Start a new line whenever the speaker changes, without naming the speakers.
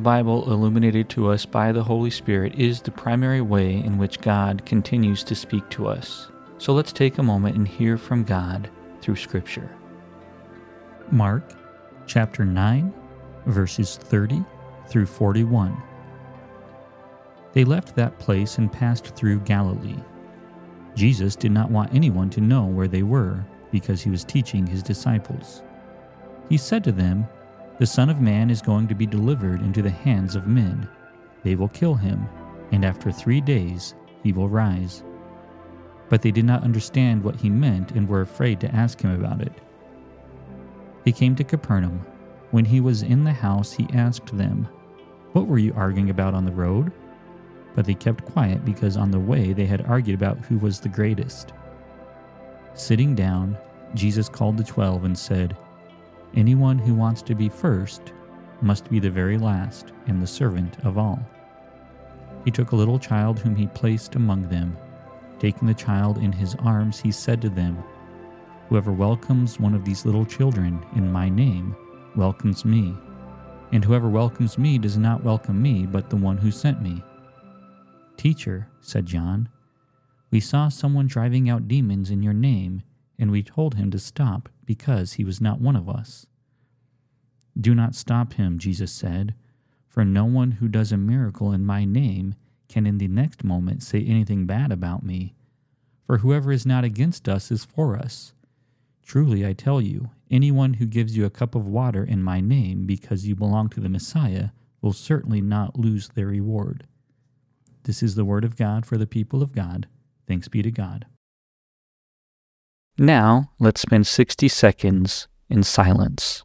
The Bible, illuminated to us by the Holy Spirit, is the primary way in which God continues to speak to us. So let's take a moment and hear from God through Scripture. Mark chapter 9, verses 30 through 41. They left that place and passed through Galilee. Jesus did not want anyone to know where they were because he was teaching his disciples. He said to them, the Son of Man is going to be delivered into the hands of men. They will kill him, and after three days he will rise. But they did not understand what he meant and were afraid to ask him about it. They came to Capernaum. When he was in the house, he asked them, What were you arguing about on the road? But they kept quiet because on the way they had argued about who was the greatest. Sitting down, Jesus called the twelve and said, Anyone who wants to be first must be the very last and the servant of all. He took a little child whom he placed among them. Taking the child in his arms, he said to them, Whoever welcomes one of these little children in my name welcomes me, and whoever welcomes me does not welcome me, but the one who sent me. Teacher, said John, we saw someone driving out demons in your name, and we told him to stop because he was not one of us. Do not stop him, Jesus said, for no one who does a miracle in my name can in the next moment say anything bad about me. For whoever is not against us is for us. Truly, I tell you, anyone who gives you a cup of water in my name because you belong to the Messiah will certainly not lose their reward. This is the word of God for the people of God. Thanks be to God.
Now, let's spend 60 seconds in silence.